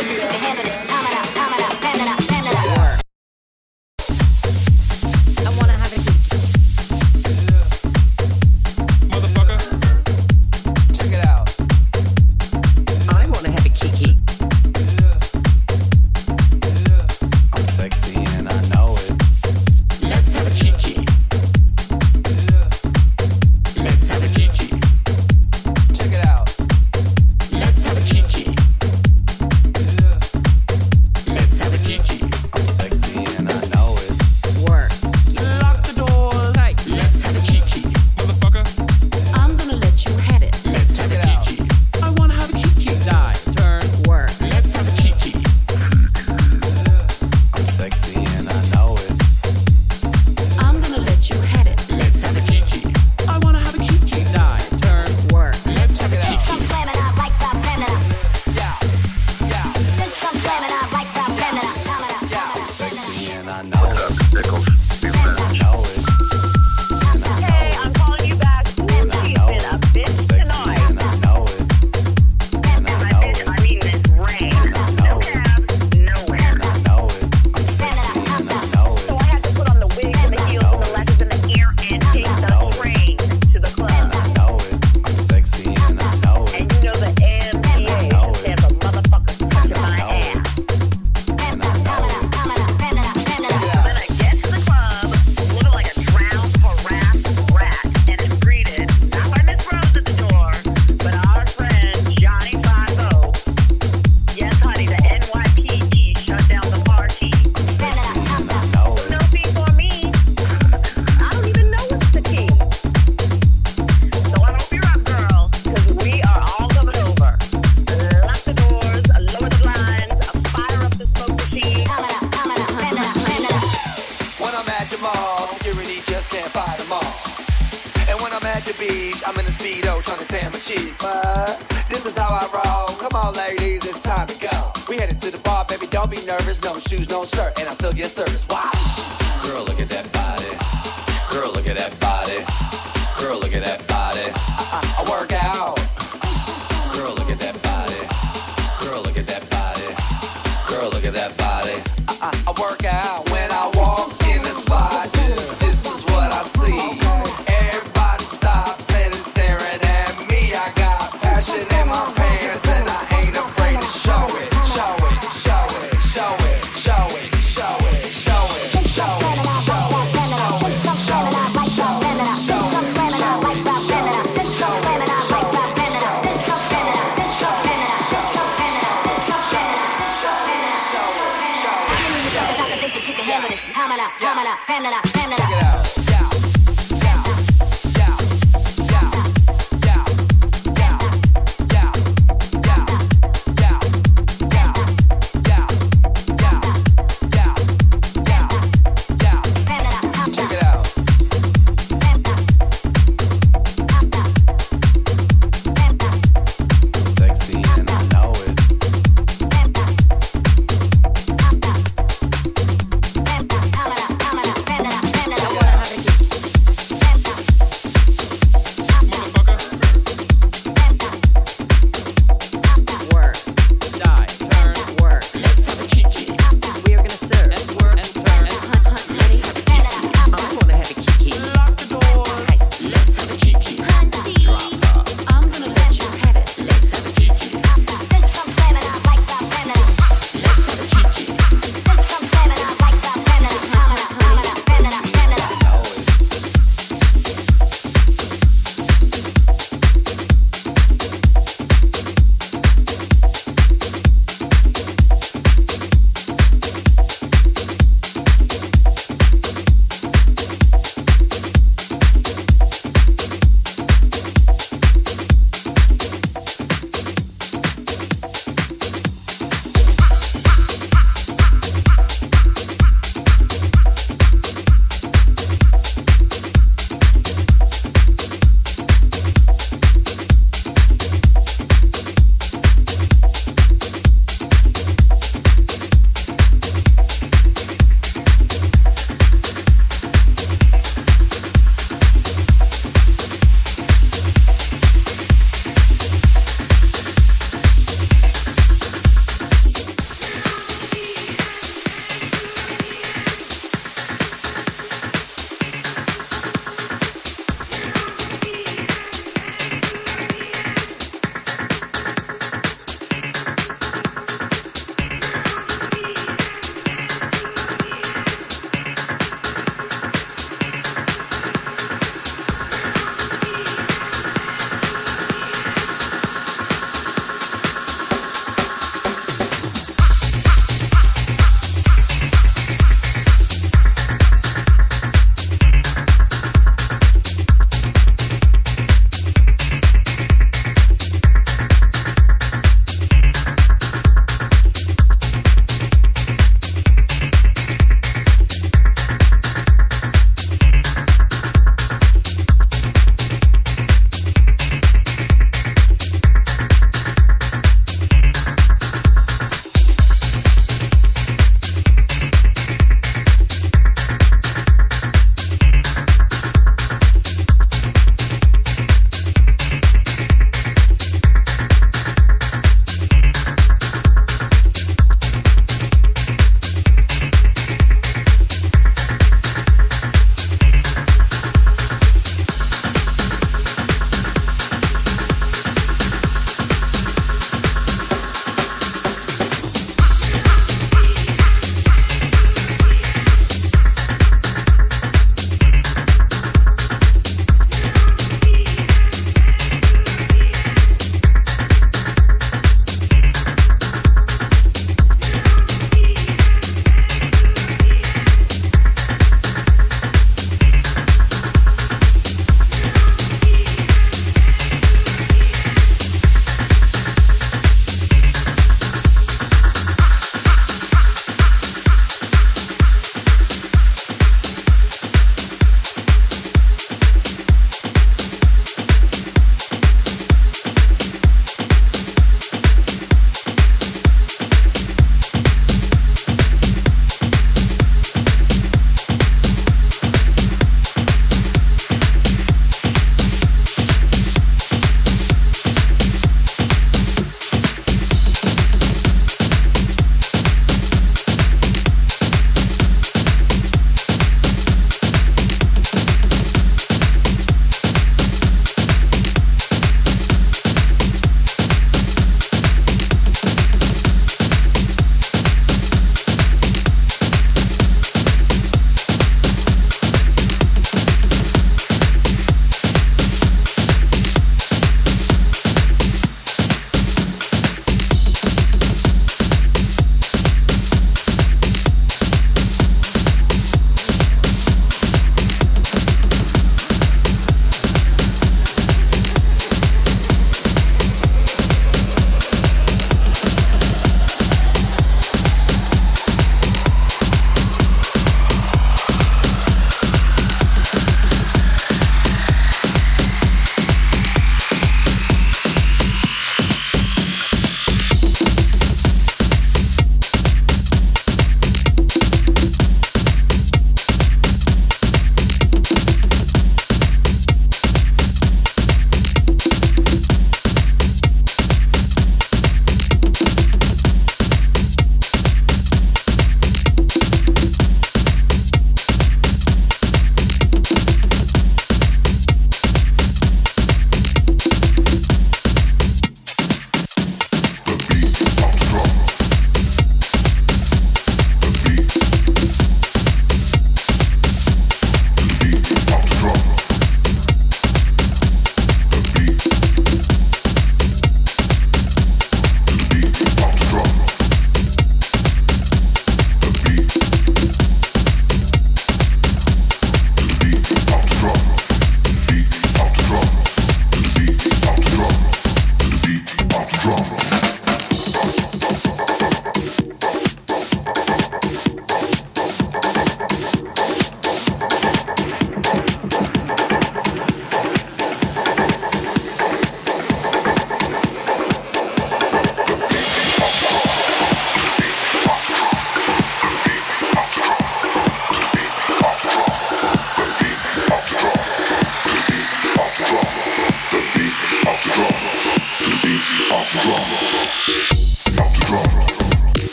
Girl, look at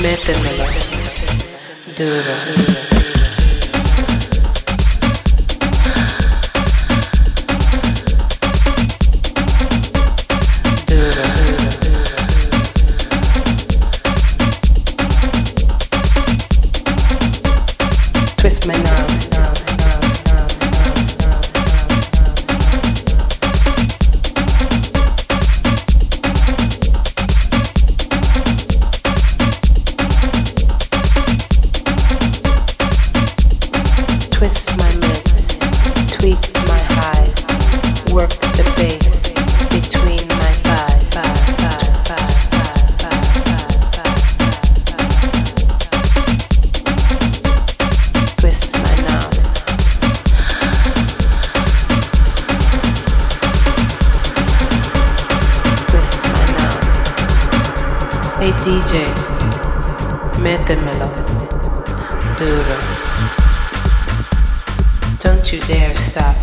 métemelo duro. Duro, duro. Don't you dare stop,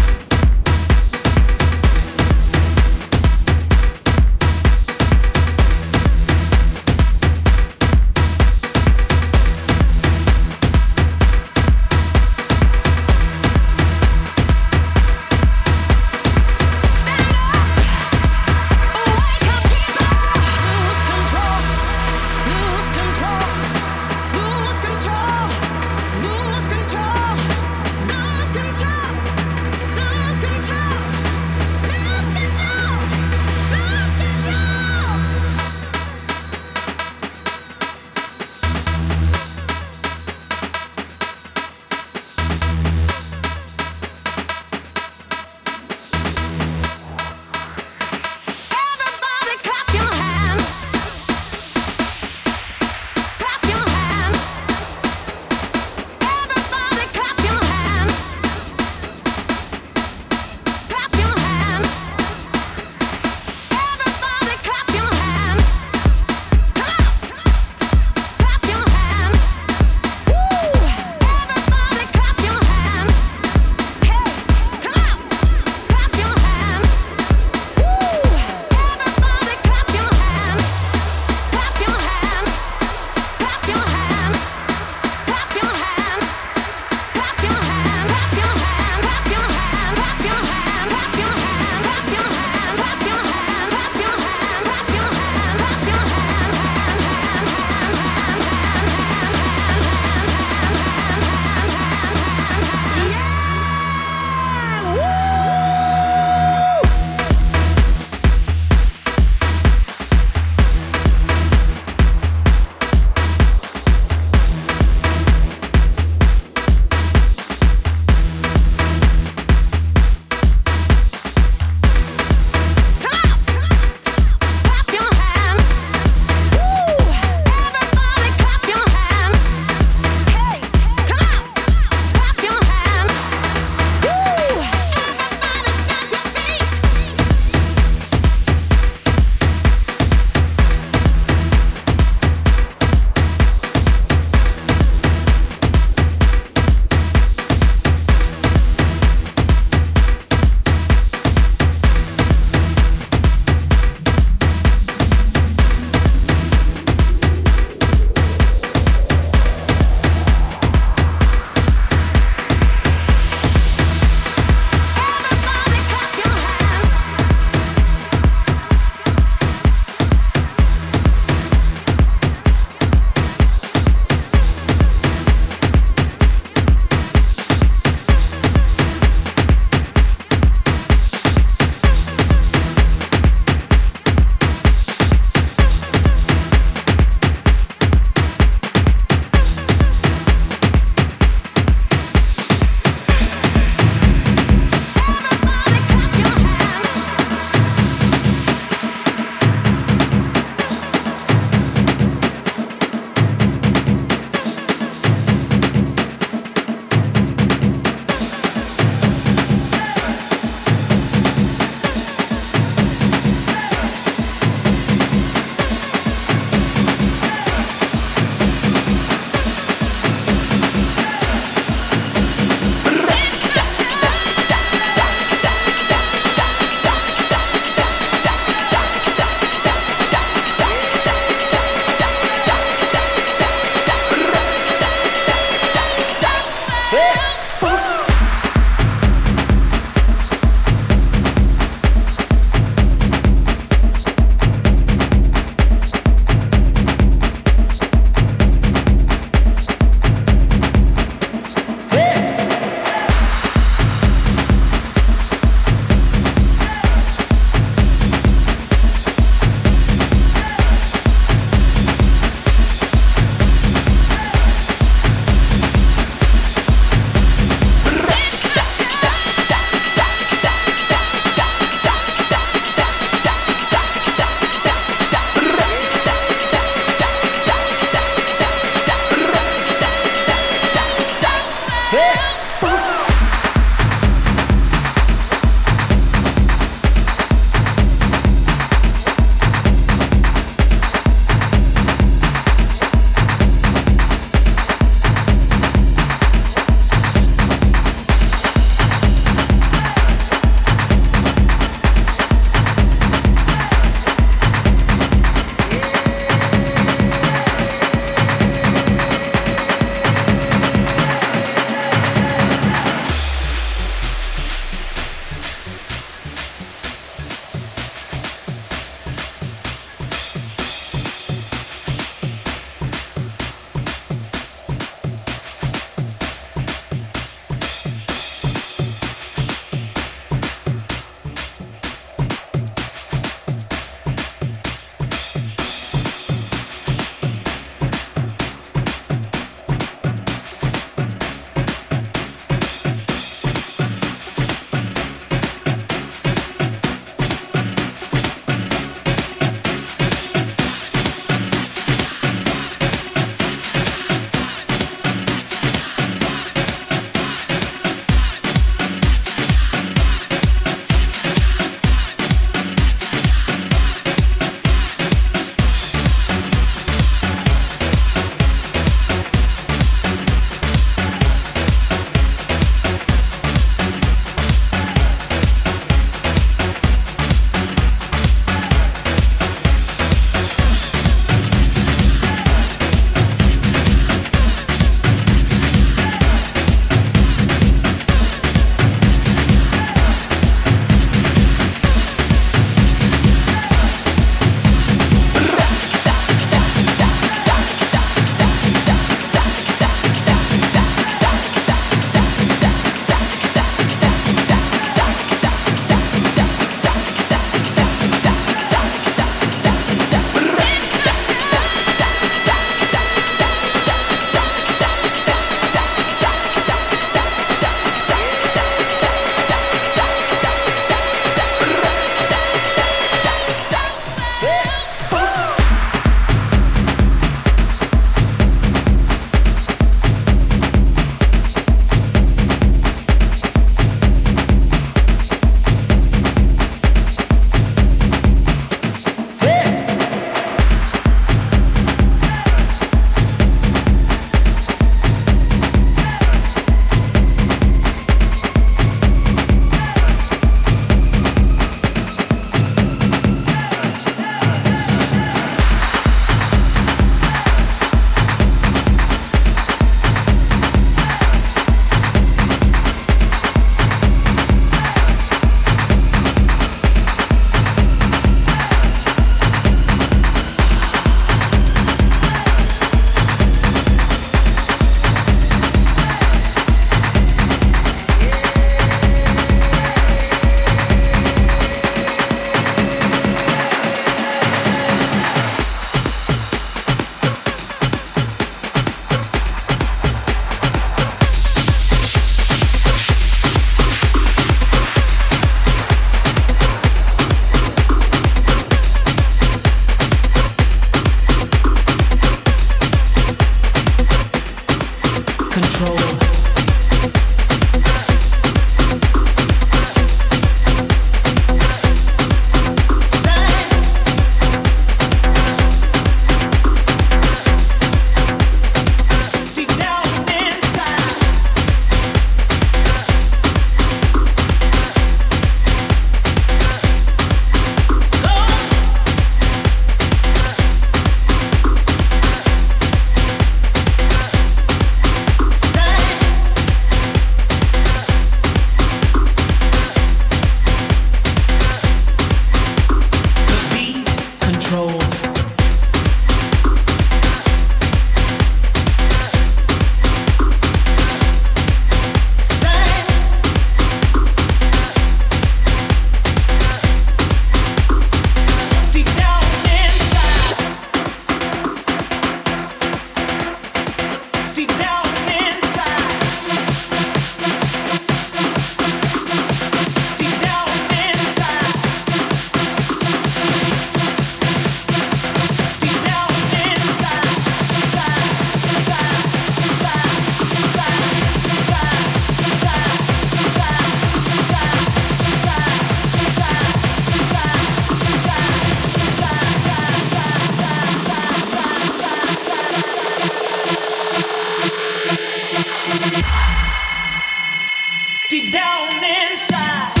deep down inside.